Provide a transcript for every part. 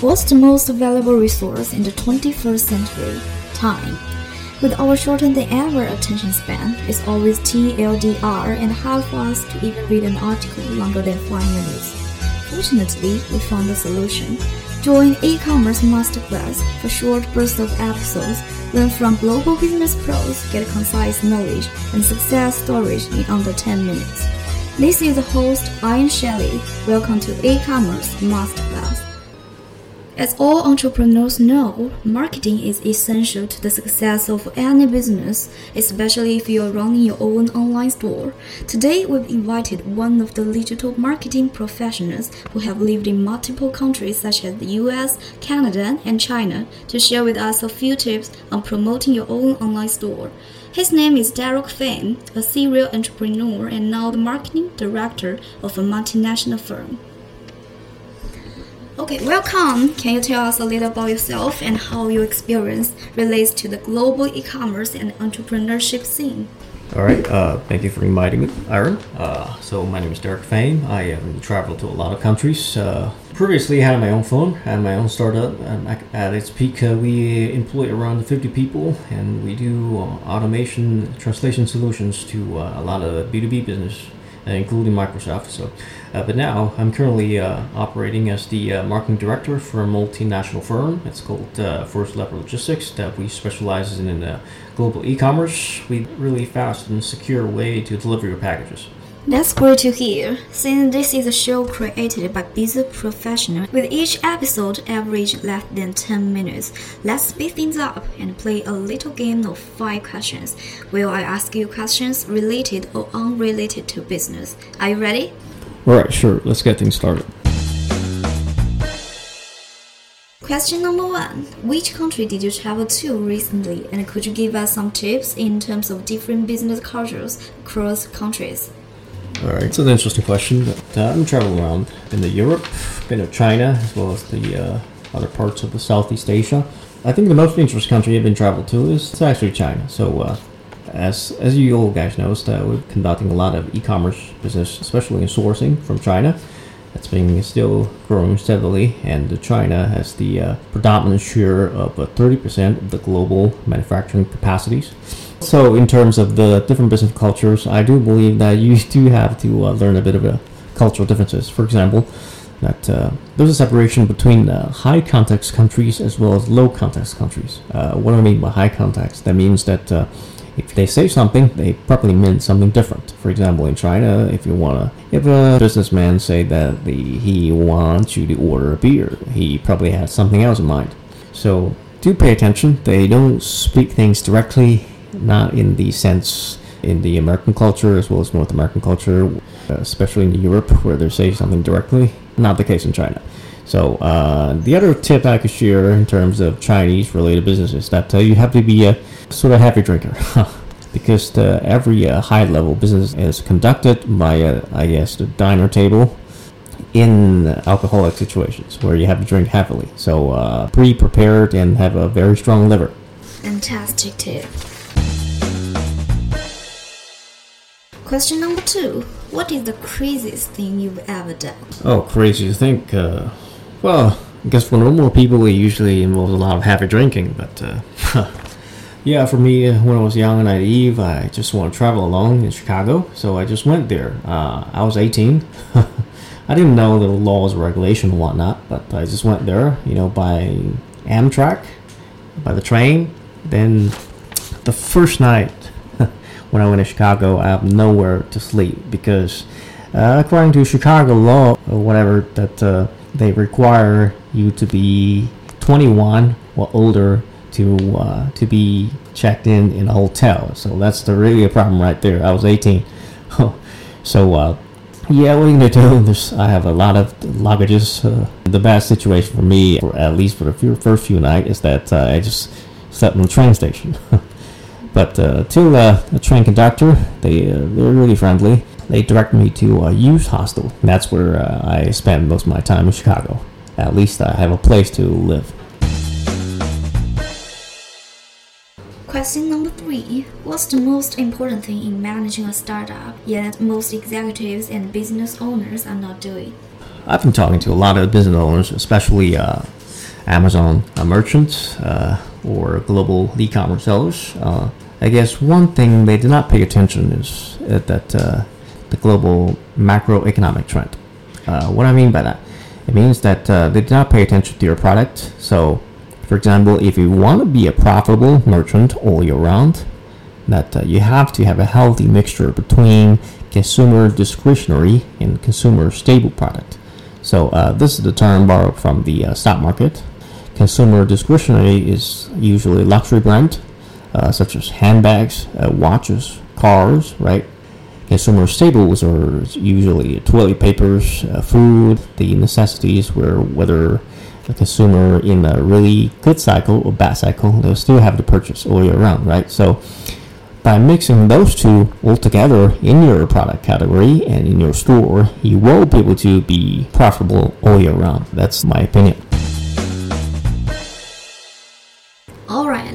What's the most valuable resource in the 21st century? Time. With our shorter than ever attention span, it's always TLDR and for us to even read an article longer than 5 minutes. Fortunately, we found a solution. Join e-commerce masterclass for short bursts of episodes. Learn from global business pros, get concise knowledge and success stories in under 10 minutes. This is the host, Ian Shelley. Welcome to e-commerce masterclass. As all entrepreneurs know, marketing is essential to the success of any business, especially if you're running your own online store. Today, we've invited one of the digital marketing professionals who have lived in multiple countries such as the US, Canada, and China to share with us a few tips on promoting your own online store. His name is Derek Fame, a serial entrepreneur and now the marketing director of a multinational firm. Okay, welcome. Can you tell us a little about yourself and how your experience relates to the global e-commerce and entrepreneurship scene? All right. Uh, thank you for inviting me, Aaron. Uh, so my name is Derek Fame. I have traveled to a lot of countries. Uh, previously, I had my own phone, had my own startup. Um, at its peak, uh, we employ around 50 people, and we do uh, automation translation solutions to uh, a lot of B2B business including Microsoft. So, uh, but now I'm currently uh, operating as the marketing director for a multinational firm. It's called Forest Leopard Logistics. That we specialize in global e-commerce. We really fast and secure way to deliver your packages. That's great to hear, since this is a show created by busy professionals, with each episode average less than 10 minutes. Let's speed things up and play a little game of 5 questions, where I ask you questions related or unrelated to business. Are you ready? Alright, sure, let's get things started. Question number one Which country did you travel to recently, and could you give us some tips in terms of different business cultures across countries? All right, so an interesting question. But uh, I'm traveling around in the Europe, been to China as well as the uh, other parts of the Southeast Asia. I think the most interesting country I've been traveled to is actually China. So, uh, as as you all guys know, uh, we're conducting a lot of e-commerce business, especially in sourcing from China. That's been still growing steadily, and China has the uh, predominant share of 30% uh, of the global manufacturing capacities. So, in terms of the different business cultures, I do believe that you do have to uh, learn a bit of a cultural differences. For example, that uh, there's a separation between uh, high context countries as well as low context countries. Uh, what do I mean by high context? That means that uh, if they say something, they probably mean something different. For example, in China, if you wanna, if a businessman say that the, he wants you to order a beer, he probably has something else in mind. So do pay attention. They don't speak things directly not in the sense in the American culture as well as North American culture, uh, especially in Europe where they say something directly. Not the case in China. So uh, the other tip I could share in terms of Chinese related business is that uh, you have to be a sort of heavy drinker. because the, every uh, high level business is conducted by, uh, I guess, the diner table in alcoholic situations where you have to drink heavily. So uh, pre prepared and have a very strong liver. Fantastic tip. Question number two What is the craziest thing you've ever done? Oh, crazy. I think, uh, well, I guess for normal people, it usually involves a lot of heavy drinking, but uh, yeah, for me, uh, when I was young and naive, I just want to travel alone in Chicago, so I just went there. Uh, I was 18. I didn't know the laws, regulation, and whatnot, but I just went there, you know, by Amtrak, by the train. Then the first night when I went to Chicago, I have nowhere to sleep because, uh, according to Chicago law or whatever, that uh, they require you to be 21 or older to uh, to be checked in in a hotel. So that's the really a problem right there. I was 18, so uh, yeah, what are you gonna do? There's, I have a lot of luggages. Uh, the bad situation for me, at least for the few, first few nights, is that uh, I just slept in the train station. But uh, to uh, the train conductor, they uh, they're really friendly. They direct me to a youth hostel. That's where uh, I spend most of my time in Chicago. At least I have a place to live. Question number three What's the most important thing in managing a startup, yet most executives and business owners are not doing? I've been talking to a lot of business owners, especially uh, Amazon uh, merchants uh, or global e-commerce sellers. Uh, I guess one thing they did not pay attention is uh, that uh, the global macroeconomic trend. Uh, what I mean by that, it means that they did not pay attention to your product. So, for example, if you want to be a profitable merchant all year round, that you have to have a healthy mixture between consumer discretionary and consumer staple product. So uh, this is the term borrowed from the uh, stock market. Consumer discretionary is usually luxury brand, uh, such as handbags, uh, watches, cars, right? Consumer staples are usually toilet papers, uh, food, the necessities where whether a consumer in a really good cycle or bad cycle, they'll still have to purchase all year round, right? So by mixing those two all together in your product category and in your store, you will be able to be profitable all year round. That's my opinion.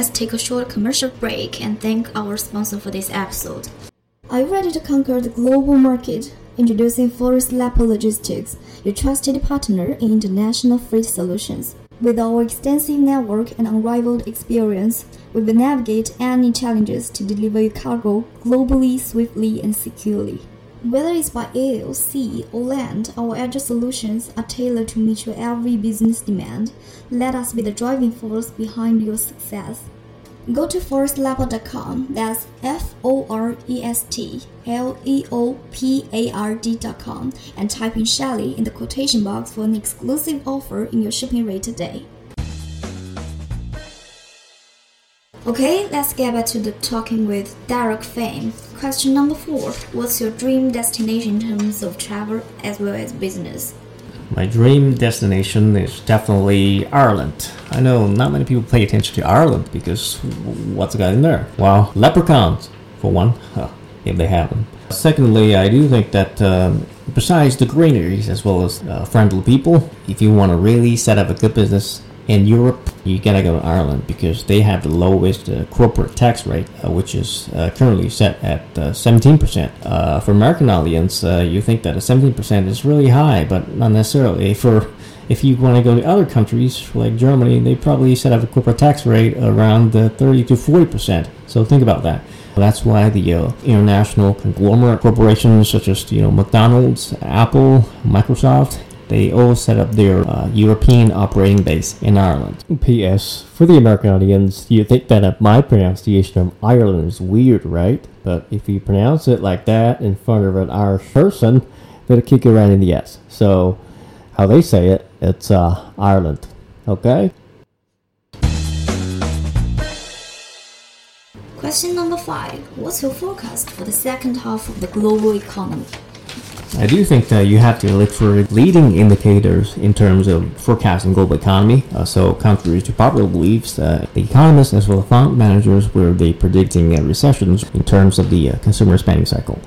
Let's take a short commercial break and thank our sponsor for this episode. Are you ready to conquer the global market? Introducing Forest Leopard Logistics, your trusted partner in international freight solutions. With our extensive network and unrivaled experience, we will navigate any challenges to deliver your cargo globally, swiftly, and securely. Whether it's by air, sea, or land, our agile solutions are tailored to meet your every business demand. Let us be the driving force behind your success. Go to forestleopard.com, that's F O R E S T L E O P A R D.com, and type in Shelly in the quotation box for an exclusive offer in your shipping rate today. Okay, let's get back to the talking with Derek Fame. Question number four What's your dream destination in terms of travel as well as business? My dream destination is definitely Ireland. I know not many people pay attention to Ireland because what's got in there? Well, leprechauns, for one, if they have them. Secondly, I do think that um, besides the greeneries as well as uh, friendly people, if you want to really set up a good business in Europe, you gotta go to Ireland because they have the lowest uh, corporate tax rate, uh, which is uh, currently set at 17%. Uh, uh, for American audience, uh, you think that a 17% is really high, but not necessarily. For if you want to go to other countries like Germany, they probably set up a corporate tax rate around 30 to 40%. So think about that. That's why the uh, international conglomerate corporations such as you know McDonald's, Apple, Microsoft, they all set up their uh, European operating base in Ireland. P.S. For the American audience, you think that my pronunciation of Ireland is weird, right? But if you pronounce it like that in front of an Irish person, they'll kick you right in the ass. So, how they say it, it's uh, Ireland. Okay? Question number five What's your forecast for the second half of the global economy? I do think that you have to look for leading indicators in terms of forecasting global economy. Uh, so, contrary to popular beliefs, uh, the economists as well as fund managers were predicting recessions in terms of the uh, consumer spending cycle.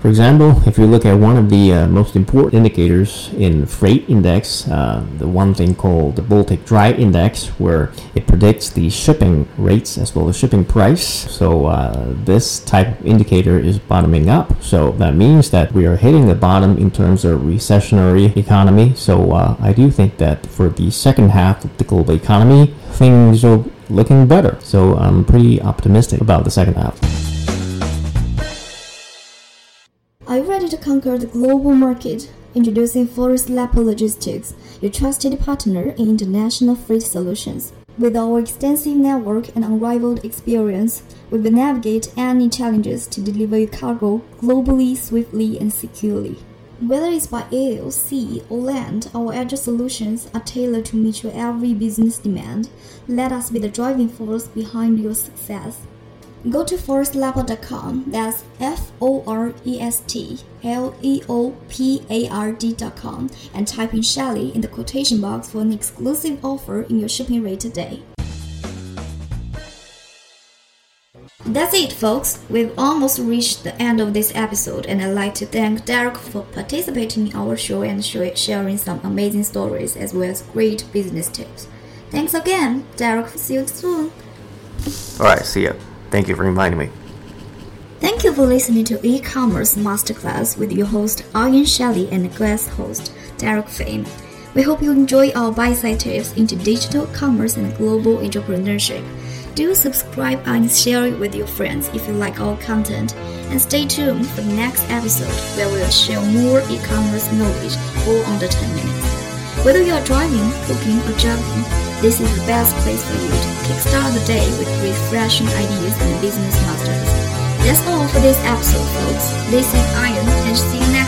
For example, if you look at one of the uh, most important indicators in freight index, uh, the one thing called the Baltic Dry Index, where it predicts the shipping rates as well as shipping price. So uh, this type of indicator is bottoming up. So that means that we are hitting the bottom in terms of recessionary economy. So uh, I do think that for the second half of the global economy, things are looking better. So I'm pretty optimistic about the second half. To conquer the global market? Introducing Forest Leopard Logistics, your trusted partner in international freight solutions. With our extensive network and unrivaled experience, we will navigate any challenges to deliver your cargo globally, swiftly, and securely. Whether it's by air, sea, or land, our agile solutions are tailored to meet your every business demand. Let us be the driving force behind your success. Go to forestleopard.com, that's F O R E S T L E O P A R D.com, and type in Shelly in the quotation box for an exclusive offer in your shipping rate today. That's it, folks. We've almost reached the end of this episode, and I'd like to thank Derek for participating in our show and sharing some amazing stories as well as great business tips. Thanks again, Derek. See you soon. All right, see ya. Thank you for reminding me. Thank you for listening to e-commerce masterclass with your host Aryan Shelley and guest host Derek Fame. We hope you enjoy our bite-sized tips into digital commerce and global entrepreneurship. Do subscribe and share it with your friends if you like our content. And stay tuned for the next episode where we'll share more e-commerce knowledge all under 10 minutes. Whether you are driving, cooking, or juggling, this is the best place for you to kickstart the day with refreshing ideas and business masters. That's all for this episode, folks. This is Iron, and see you next.